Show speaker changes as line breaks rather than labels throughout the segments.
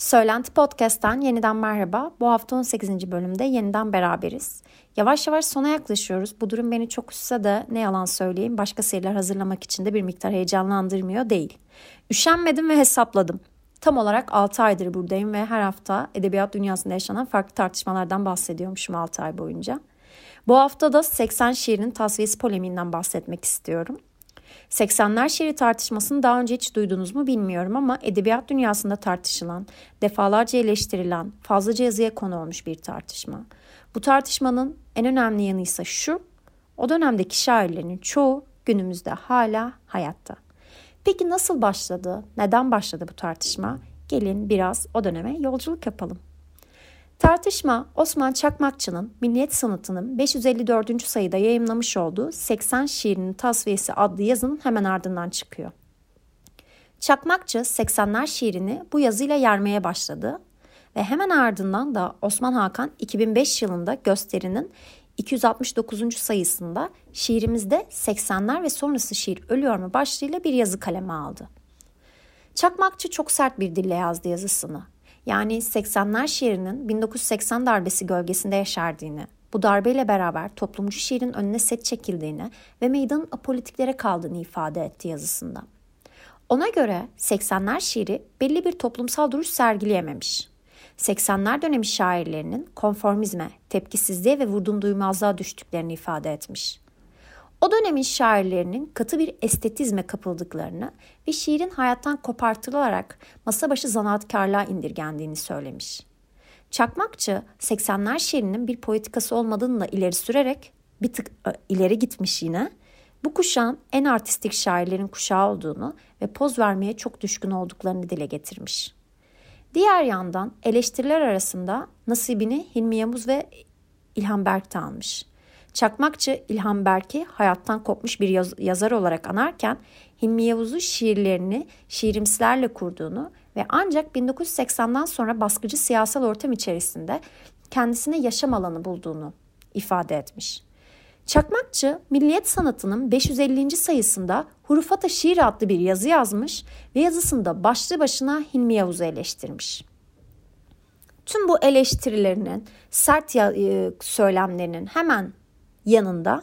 Söylenti Podcast'tan yeniden merhaba. Bu hafta 18. bölümde yeniden beraberiz. Yavaş yavaş sona yaklaşıyoruz. Bu durum beni çok üstse de ne yalan söyleyeyim başka seriler hazırlamak için de bir miktar heyecanlandırmıyor değil. Üşenmedim ve hesapladım. Tam olarak 6 aydır buradayım ve her hafta edebiyat dünyasında yaşanan farklı tartışmalardan bahsediyormuşum 6 ay boyunca. Bu hafta da 80 şiirin tasfiyesi polemiğinden bahsetmek istiyorum. 80'ler şiiri tartışmasını daha önce hiç duydunuz mu bilmiyorum ama edebiyat dünyasında tartışılan, defalarca eleştirilen, fazlaca yazıya konu olmuş bir tartışma. Bu tartışmanın en önemli yanı ise şu, o dönemdeki şairlerin çoğu günümüzde hala hayatta. Peki nasıl başladı, neden başladı bu tartışma? Gelin biraz o döneme yolculuk yapalım. Tartışma Osman Çakmakçı'nın Milliyet Sanatı'nın 554. sayıda yayımlamış olduğu 80 şiirinin tasfiyesi adlı yazının hemen ardından çıkıyor. Çakmakçı 80'ler şiirini bu yazıyla yermeye başladı ve hemen ardından da Osman Hakan 2005 yılında gösterinin 269. sayısında şiirimizde 80'ler ve sonrası şiir ölüyor mu başlığıyla bir yazı kaleme aldı. Çakmakçı çok sert bir dille yazdı yazısını yani 80'ler şiirinin 1980 darbesi gölgesinde yaşardığını, bu darbeyle beraber toplumcu şiirin önüne set çekildiğini ve meydanın apolitiklere kaldığını ifade etti yazısında. Ona göre 80'ler şiiri belli bir toplumsal duruş sergileyememiş. 80'ler dönemi şairlerinin konformizme, tepkisizliğe ve vurdum duymazlığa düştüklerini ifade etmiş. O dönemin şairlerinin katı bir estetizme kapıldıklarını ve şiirin hayattan kopartılarak masa başı zanaatkarlığa indirgendiğini söylemiş. Çakmakçı 80'ler şiirinin bir politikası olmadığını da ileri sürerek bir tık e, ileri gitmiş yine. Bu kuşağın en artistik şairlerin kuşağı olduğunu ve poz vermeye çok düşkün olduklarını dile getirmiş. Diğer yandan eleştiriler arasında nasibini Hilmi Yamuz ve İlhan Berk de almış. Çakmakçı İlhan Berk'i hayattan kopmuş bir yaz- yazar olarak anarken Hilmi Yavuz'u şiirlerini şiirimsilerle kurduğunu ve ancak 1980'den sonra baskıcı siyasal ortam içerisinde kendisine yaşam alanı bulduğunu ifade etmiş. Çakmakçı Milliyet Sanatı'nın 550. sayısında Hurufata Şiir adlı bir yazı yazmış ve yazısında başlı başına Hilmi Yavuz'u eleştirmiş. Tüm bu eleştirilerinin, sert e, söylemlerinin hemen yanında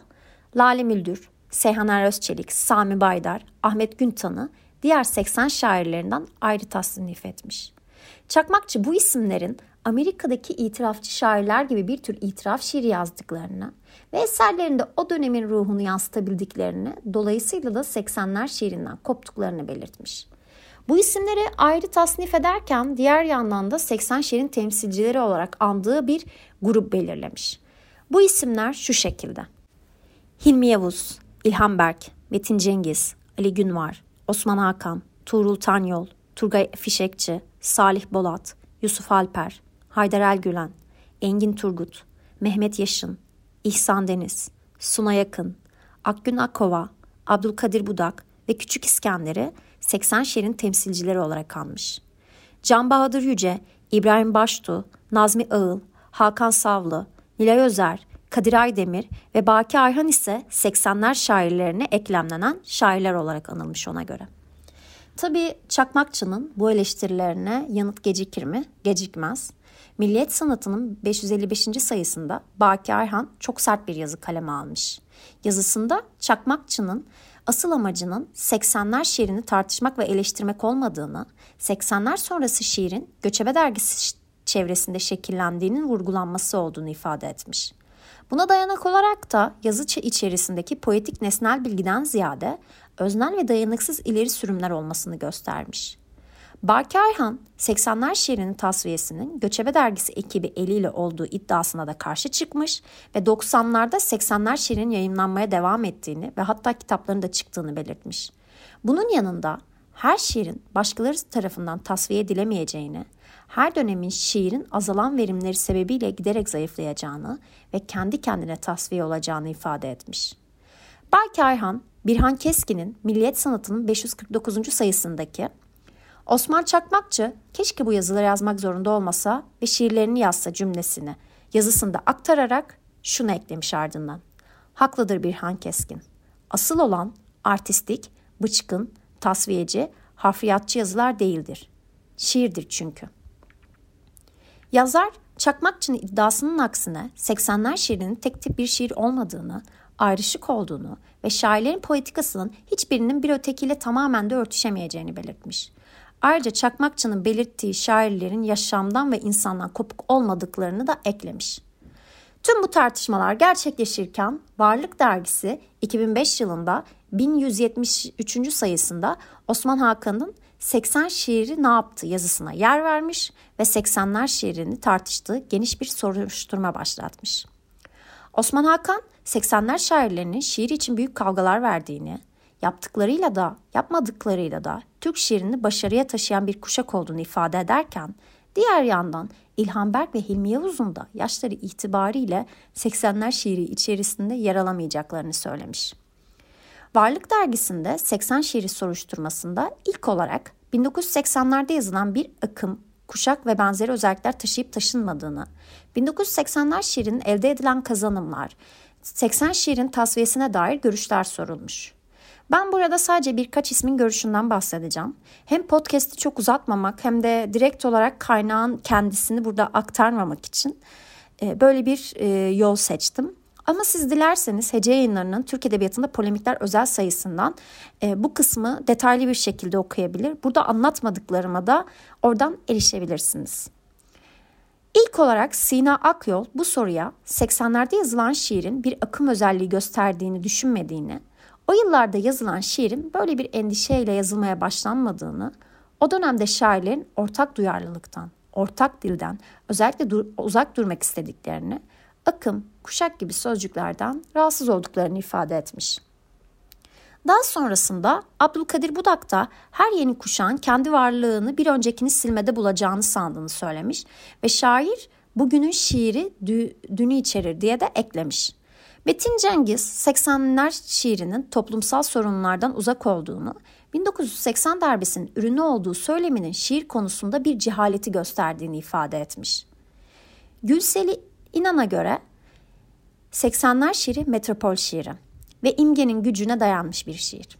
Lale Müldür, Seyhan Er Özçelik, Sami Baydar, Ahmet Güntan'ı diğer 80 şairlerinden ayrı tasnif etmiş. Çakmakçı bu isimlerin Amerika'daki itirafçı şairler gibi bir tür itiraf şiiri yazdıklarını ve eserlerinde o dönemin ruhunu yansıtabildiklerini dolayısıyla da 80'ler şiirinden koptuklarını belirtmiş. Bu isimleri ayrı tasnif ederken diğer yandan da 80 şiirin temsilcileri olarak andığı bir grup belirlemiş. Bu isimler şu şekilde. Hilmi Yavuz, İlhan Berk, Metin Cengiz, Ali Günvar, Osman Hakan, Tuğrul Tanyol, Turgay Fişekçi, Salih Bolat, Yusuf Alper, Haydar Elgülen, Engin Turgut, Mehmet Yaşın, İhsan Deniz, Suna Yakın, Akgün Akova, Abdülkadir Budak ve Küçük İskender'i 80 şehrin temsilcileri olarak anmış. Can Bahadır Yüce, İbrahim Baştu, Nazmi Ağıl, Hakan Savlı, Nilay Özer, Kadir Aydemir ve Baki Ayhan ise 80'ler şairlerine eklemlenen şairler olarak anılmış ona göre. Tabi Çakmakçı'nın bu eleştirilerine yanıt gecikir mi? Gecikmez. Milliyet Sanatı'nın 555. sayısında Baki Ayhan çok sert bir yazı kaleme almış. Yazısında Çakmakçı'nın asıl amacının 80'ler şiirini tartışmak ve eleştirmek olmadığını, 80'ler sonrası şiirin Göçebe Dergisi çevresinde şekillendiğinin vurgulanması olduğunu ifade etmiş. Buna dayanak olarak da yazı içerisindeki poetik nesnel bilgiden ziyade öznel ve dayanıksız ileri sürümler olmasını göstermiş. Baki Ayhan, 80'ler şiirinin tasfiyesinin Göçebe Dergisi ekibi eliyle olduğu iddiasına da karşı çıkmış ve 90'larda 80'ler şiirin yayınlanmaya devam ettiğini ve hatta kitapların da çıktığını belirtmiş. Bunun yanında her şiirin başkaları tarafından tasfiye edilemeyeceğini, her dönemin şiirin azalan verimleri sebebiyle giderek zayıflayacağını ve kendi kendine tasfiye olacağını ifade etmiş. Belki Ayhan, Birhan Keskin'in Milliyet Sanatı'nın 549. sayısındaki Osman Çakmakçı keşke bu yazıları yazmak zorunda olmasa ve şiirlerini yazsa cümlesini yazısında aktararak şunu eklemiş ardından. Haklıdır Birhan Keskin. Asıl olan artistik, bıçkın, tasfiyeci, harfiyatçı yazılar değildir. Şiirdir çünkü. Yazar Çakmakçı'nın iddiasının aksine 80'ler şiirinin tek tip bir şiir olmadığını, ayrışık olduğunu ve şairlerin poetikasının hiçbirinin bir ötekiyle tamamen de örtüşemeyeceğini belirtmiş. Ayrıca Çakmakçı'nın belirttiği şairlerin yaşamdan ve insandan kopuk olmadıklarını da eklemiş. Tüm bu tartışmalar gerçekleşirken Varlık Dergisi 2005 yılında 1173. sayısında Osman Hakan'ın 80 şiiri ne yaptı yazısına yer vermiş ve 80'ler şiirini tartıştığı geniş bir soruşturma başlatmış. Osman Hakan 80'ler şairlerinin şiir için büyük kavgalar verdiğini, yaptıklarıyla da yapmadıklarıyla da Türk şiirini başarıya taşıyan bir kuşak olduğunu ifade ederken diğer yandan İlhan Berk ve Hilmi Yavuz'un da yaşları itibariyle 80'ler şiiri içerisinde yer alamayacaklarını söylemiş. Varlık dergisinde 80 şiiri soruşturmasında ilk olarak 1980'lerde yazılan bir akım, kuşak ve benzeri özellikler taşıyıp taşınmadığını, 1980'ler şiirinin elde edilen kazanımlar, 80 şiirin tasfiyesine dair görüşler sorulmuş. Ben burada sadece birkaç ismin görüşünden bahsedeceğim. Hem podcast'i çok uzatmamak hem de direkt olarak kaynağın kendisini burada aktarmamak için e, böyle bir e, yol seçtim. Ama siz dilerseniz Hece yayınlarının Türk Edebiyatı'nda polemikler özel sayısından e, bu kısmı detaylı bir şekilde okuyabilir. Burada anlatmadıklarıma da oradan erişebilirsiniz. İlk olarak Sina Akyol bu soruya 80'lerde yazılan şiirin bir akım özelliği gösterdiğini düşünmediğini, o yıllarda yazılan şiirin böyle bir endişeyle yazılmaya başlanmadığını, o dönemde şairlerin ortak duyarlılıktan, ortak dilden özellikle dur- uzak durmak istediklerini, akım, kuşak gibi sözcüklerden rahatsız olduklarını ifade etmiş. Daha sonrasında Abdülkadir Budak da her yeni kuşağın kendi varlığını bir öncekini silmede bulacağını sandığını söylemiş ve şair bugünün şiiri dünü içerir diye de eklemiş. Betin Cengiz 80'ler şiirinin toplumsal sorunlardan uzak olduğunu, 1980 darbesinin ürünü olduğu söyleminin şiir konusunda bir cehaleti gösterdiğini ifade etmiş. Gülseli İnan'a göre 80'ler şiiri metropol şiiri ve imgenin gücüne dayanmış bir şiir.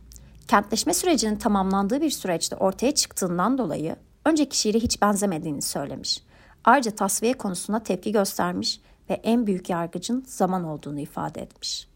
Kentleşme sürecinin tamamlandığı bir süreçte ortaya çıktığından dolayı önceki şiire hiç benzemediğini söylemiş. Ayrıca tasfiye konusunda tepki göstermiş ve en büyük yargıcın zaman olduğunu ifade etmiş.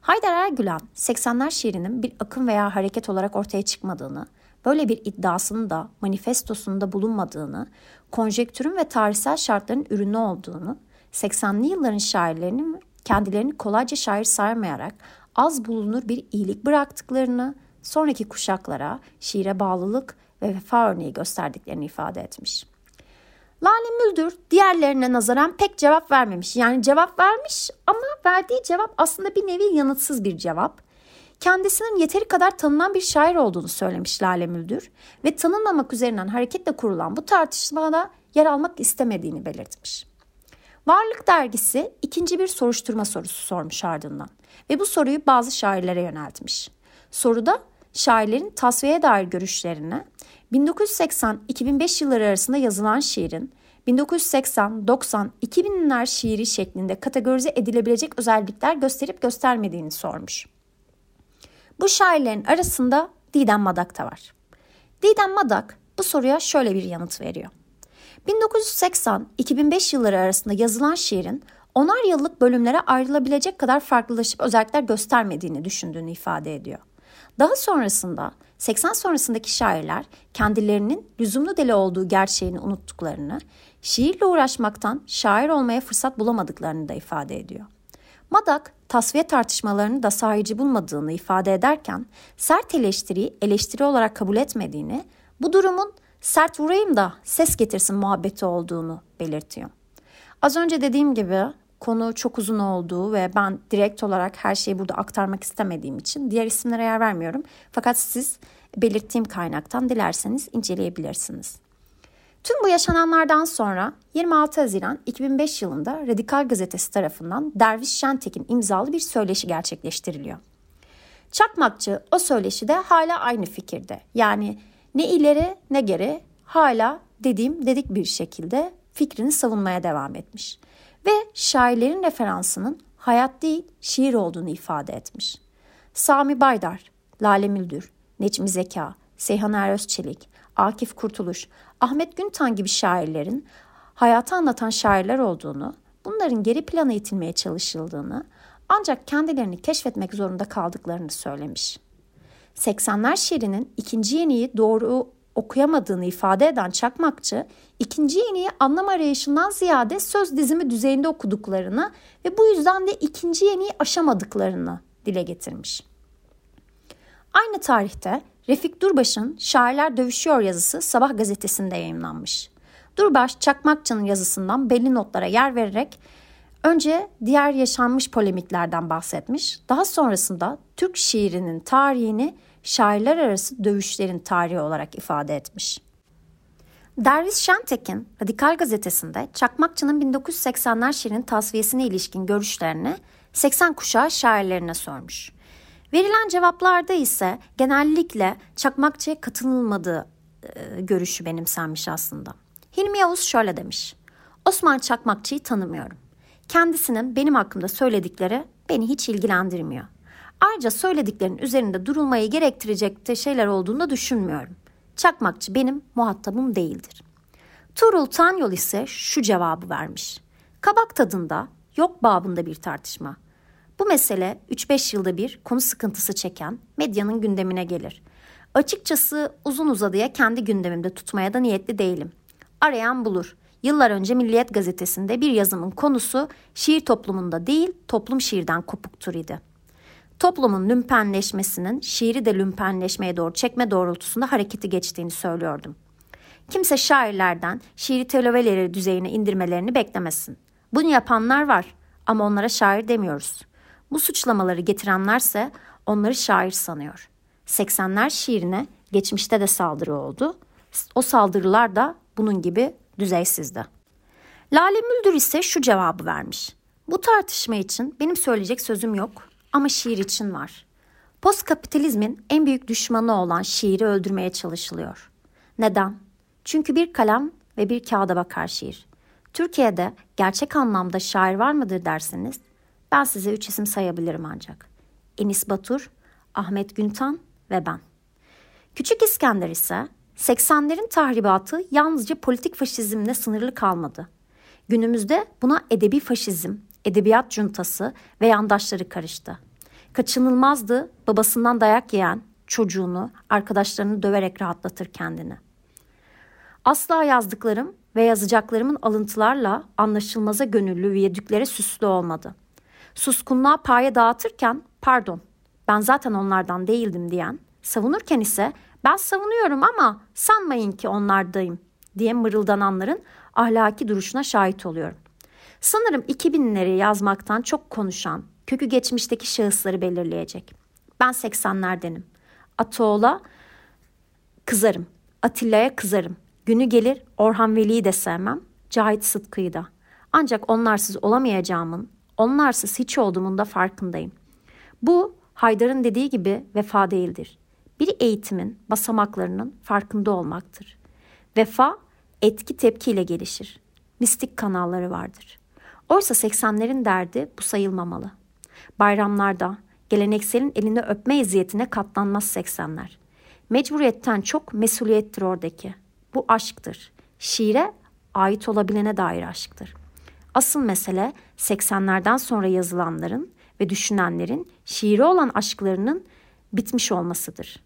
Haydar Ergülen 80'ler şiirinin bir akım veya hareket olarak ortaya çıkmadığını, böyle bir iddiasının da manifestosunda bulunmadığını, konjektürün ve tarihsel şartların ürünü olduğunu, 80'li yılların şairlerinin kendilerini kolayca şair saymayarak az bulunur bir iyilik bıraktıklarını, sonraki kuşaklara şiire bağlılık ve vefa örneği gösterdiklerini ifade etmiş. Lale Müldür diğerlerine nazaran pek cevap vermemiş. Yani cevap vermiş ama verdiği cevap aslında bir nevi yanıtsız bir cevap. Kendisinin yeteri kadar tanınan bir şair olduğunu söylemiş Lale Müldür ve tanınmamak üzerinden hareketle kurulan bu tartışmada yer almak istemediğini belirtmiş. Varlık dergisi ikinci bir soruşturma sorusu sormuş ardından ve bu soruyu bazı şairlere yöneltmiş. Soruda şairlerin tasfiyeye dair görüşlerini 1980-2005 yılları arasında yazılan şiirin 1980-90-2000'ler şiiri şeklinde kategorize edilebilecek özellikler gösterip göstermediğini sormuş. Bu şairlerin arasında Didem Madak da var. Didem Madak bu soruya şöyle bir yanıt veriyor. 1980-2005 yılları arasında yazılan şiirin onar yıllık bölümlere ayrılabilecek kadar farklılaşıp özellikler göstermediğini düşündüğünü ifade ediyor. Daha sonrasında 80 sonrasındaki şairler kendilerinin lüzumlu deli olduğu gerçeğini unuttuklarını, şiirle uğraşmaktan şair olmaya fırsat bulamadıklarını da ifade ediyor. Madak, tasfiye tartışmalarını da sahici bulmadığını ifade ederken, sert eleştiriyi eleştiri olarak kabul etmediğini, bu durumun sert vurayım da ses getirsin muhabbeti olduğunu belirtiyor. Az önce dediğim gibi konu çok uzun olduğu ve ben direkt olarak her şeyi burada aktarmak istemediğim için diğer isimlere yer vermiyorum. Fakat siz belirttiğim kaynaktan dilerseniz inceleyebilirsiniz. Tüm bu yaşananlardan sonra 26 Haziran 2005 yılında Radikal Gazetesi tarafından Derviş Şentek'in imzalı bir söyleşi gerçekleştiriliyor. Çakmakçı o söyleşide hala aynı fikirde. Yani ne ileri ne geri hala dediğim dedik bir şekilde fikrini savunmaya devam etmiş. Ve şairlerin referansının hayat değil şiir olduğunu ifade etmiş. Sami Baydar, Lale Müldür, Necmi Zeka, Seyhan Er Özçelik, Akif Kurtuluş, Ahmet Güntan gibi şairlerin hayatı anlatan şairler olduğunu, bunların geri plana itilmeye çalışıldığını, ancak kendilerini keşfetmek zorunda kaldıklarını söylemiş. 80'ler şiirinin ikinci yeniyi doğru okuyamadığını ifade eden Çakmakçı, ikinci yeniyi anlam arayışından ziyade söz dizimi düzeyinde okuduklarını ve bu yüzden de ikinci yeniyi aşamadıklarını dile getirmiş. Aynı tarihte Refik Durbaş'ın Şairler Dövüşüyor yazısı Sabah gazetesinde yayınlanmış. Durbaş, Çakmakçı'nın yazısından belli notlara yer vererek önce diğer yaşanmış polemiklerden bahsetmiş, daha sonrasında Türk şiirinin tarihini şairler arası dövüşlerin tarihi olarak ifade etmiş. Derviş Şentekin, Radikal Gazetesi'nde Çakmakçı'nın 1980'ler şiirin tasfiyesine ilişkin görüşlerini 80 kuşağı şairlerine sormuş. Verilen cevaplarda ise genellikle Çakmakçı'ya katılmadığı e, görüşü benimsenmiş aslında. Hilmi Yavuz şöyle demiş. Osman Çakmakçı'yı tanımıyorum. Kendisinin benim hakkımda söyledikleri beni hiç ilgilendirmiyor. Ayrıca söylediklerinin üzerinde durulmayı gerektirecek de şeyler olduğunu düşünmüyorum. Çakmakçı benim muhatabım değildir. Tuğrul Tanyol ise şu cevabı vermiş. Kabak tadında, yok babında bir tartışma. Bu mesele 3-5 yılda bir konu sıkıntısı çeken medyanın gündemine gelir. Açıkçası uzun uzadıya kendi gündemimde tutmaya da niyetli değilim. Arayan bulur. Yıllar önce Milliyet gazetesinde bir yazımın konusu şiir toplumunda değil toplum şiirden kopuktur idi toplumun lümpenleşmesinin şiiri de lümpenleşmeye doğru çekme doğrultusunda hareketi geçtiğini söylüyordum. Kimse şairlerden şiiri teloveleri düzeyine indirmelerini beklemesin. Bunu yapanlar var ama onlara şair demiyoruz. Bu suçlamaları getirenlerse onları şair sanıyor. 80'ler şiirine geçmişte de saldırı oldu. O saldırılar da bunun gibi düzeysizdi. Lale Müldür ise şu cevabı vermiş. Bu tartışma için benim söyleyecek sözüm yok ama şiir için var. Post kapitalizmin en büyük düşmanı olan şiiri öldürmeye çalışılıyor. Neden? Çünkü bir kalem ve bir kağıda bakar şiir. Türkiye'de gerçek anlamda şair var mıdır derseniz ben size üç isim sayabilirim ancak. Enis Batur, Ahmet Güntan ve ben. Küçük İskender ise 80'lerin tahribatı yalnızca politik faşizmle sınırlı kalmadı. Günümüzde buna edebi faşizm, edebiyat cuntası ve yandaşları karıştı. Kaçınılmazdı babasından dayak yiyen çocuğunu, arkadaşlarını döverek rahatlatır kendini. Asla yazdıklarım ve yazacaklarımın alıntılarla anlaşılmaza gönüllü viyadüklere süslü olmadı. Suskunluğa paye dağıtırken pardon ben zaten onlardan değildim diyen, savunurken ise ben savunuyorum ama sanmayın ki onlardayım diye mırıldananların ahlaki duruşuna şahit oluyorum. Sanırım 2000'leri yazmaktan çok konuşan, kökü geçmişteki şahısları belirleyecek. Ben 80'lerdenim. Atoğla kızarım. Atilla'ya kızarım. Günü gelir Orhan Veli'yi de sevmem. Cahit Sıtkı'yı da. Ancak onlarsız olamayacağımın, onlarsız hiç olduğumun da farkındayım. Bu Haydar'ın dediği gibi vefa değildir. Bir eğitimin basamaklarının farkında olmaktır. Vefa etki tepkiyle gelişir. Mistik kanalları vardır. Oysa 80'lerin derdi bu sayılmamalı. Bayramlarda gelenekselin elini öpme eziyetine katlanmaz 80'ler. Mecburiyetten çok mesuliyettir oradaki. Bu aşktır. Şiire ait olabilene dair aşktır. Asıl mesele 80'lerden sonra yazılanların ve düşünenlerin şiire olan aşklarının bitmiş olmasıdır.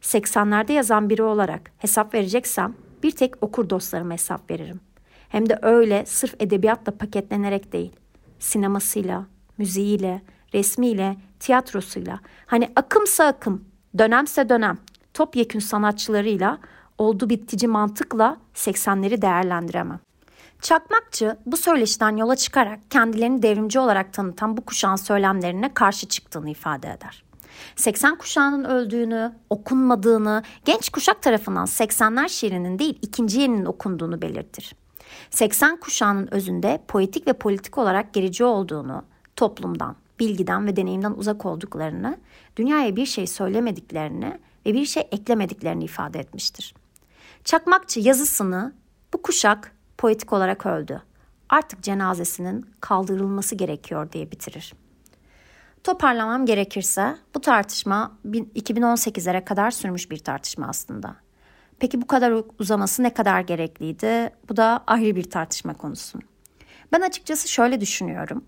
80'lerde yazan biri olarak hesap vereceksem bir tek okur dostlarıma hesap veririm. Hem de öyle sırf edebiyatla paketlenerek değil. Sinemasıyla, müziğiyle, resmiyle, tiyatrosuyla. Hani akımsa akım, dönemse dönem, topyekün sanatçılarıyla oldu bittici mantıkla 80'leri değerlendiremem. Çakmakçı bu söyleşiden yola çıkarak kendilerini devrimci olarak tanıtan bu kuşağın söylemlerine karşı çıktığını ifade eder. 80 kuşağının öldüğünü, okunmadığını, genç kuşak tarafından 80'ler şiirinin değil ikinci yeninin okunduğunu belirtir. 80 kuşağının özünde poetik ve politik olarak gerici olduğunu, toplumdan, bilgiden ve deneyimden uzak olduklarını, dünyaya bir şey söylemediklerini ve bir şey eklemediklerini ifade etmiştir. Çakmakçı yazısını bu kuşak poetik olarak öldü. Artık cenazesinin kaldırılması gerekiyor diye bitirir. Toparlamam gerekirse bu tartışma 2018'lere kadar sürmüş bir tartışma aslında. Peki bu kadar uzaması ne kadar gerekliydi? Bu da ayrı bir tartışma konusu. Ben açıkçası şöyle düşünüyorum.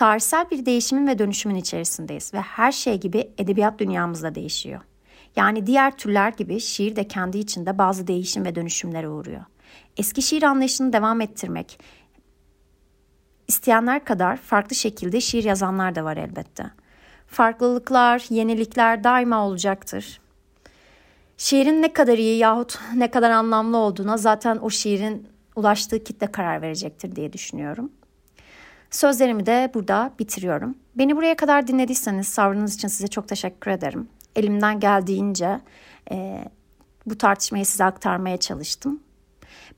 Tarihsel bir değişimin ve dönüşümün içerisindeyiz ve her şey gibi edebiyat dünyamızda değişiyor. Yani diğer türler gibi şiir de kendi içinde bazı değişim ve dönüşümlere uğruyor. Eski şiir anlayışını devam ettirmek isteyenler kadar farklı şekilde şiir yazanlar da var elbette. Farklılıklar, yenilikler daima olacaktır. Şiirin ne kadar iyi yahut ne kadar anlamlı olduğuna zaten o şiirin ulaştığı kitle karar verecektir diye düşünüyorum. Sözlerimi de burada bitiriyorum. Beni buraya kadar dinlediyseniz sabrınız için size çok teşekkür ederim. Elimden geldiğince e, bu tartışmayı size aktarmaya çalıştım.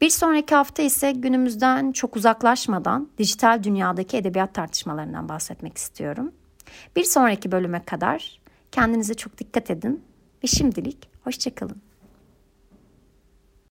Bir sonraki hafta ise günümüzden çok uzaklaşmadan dijital dünyadaki edebiyat tartışmalarından bahsetmek istiyorum. Bir sonraki bölüme kadar kendinize çok dikkat edin ve şimdilik hoşçakalın.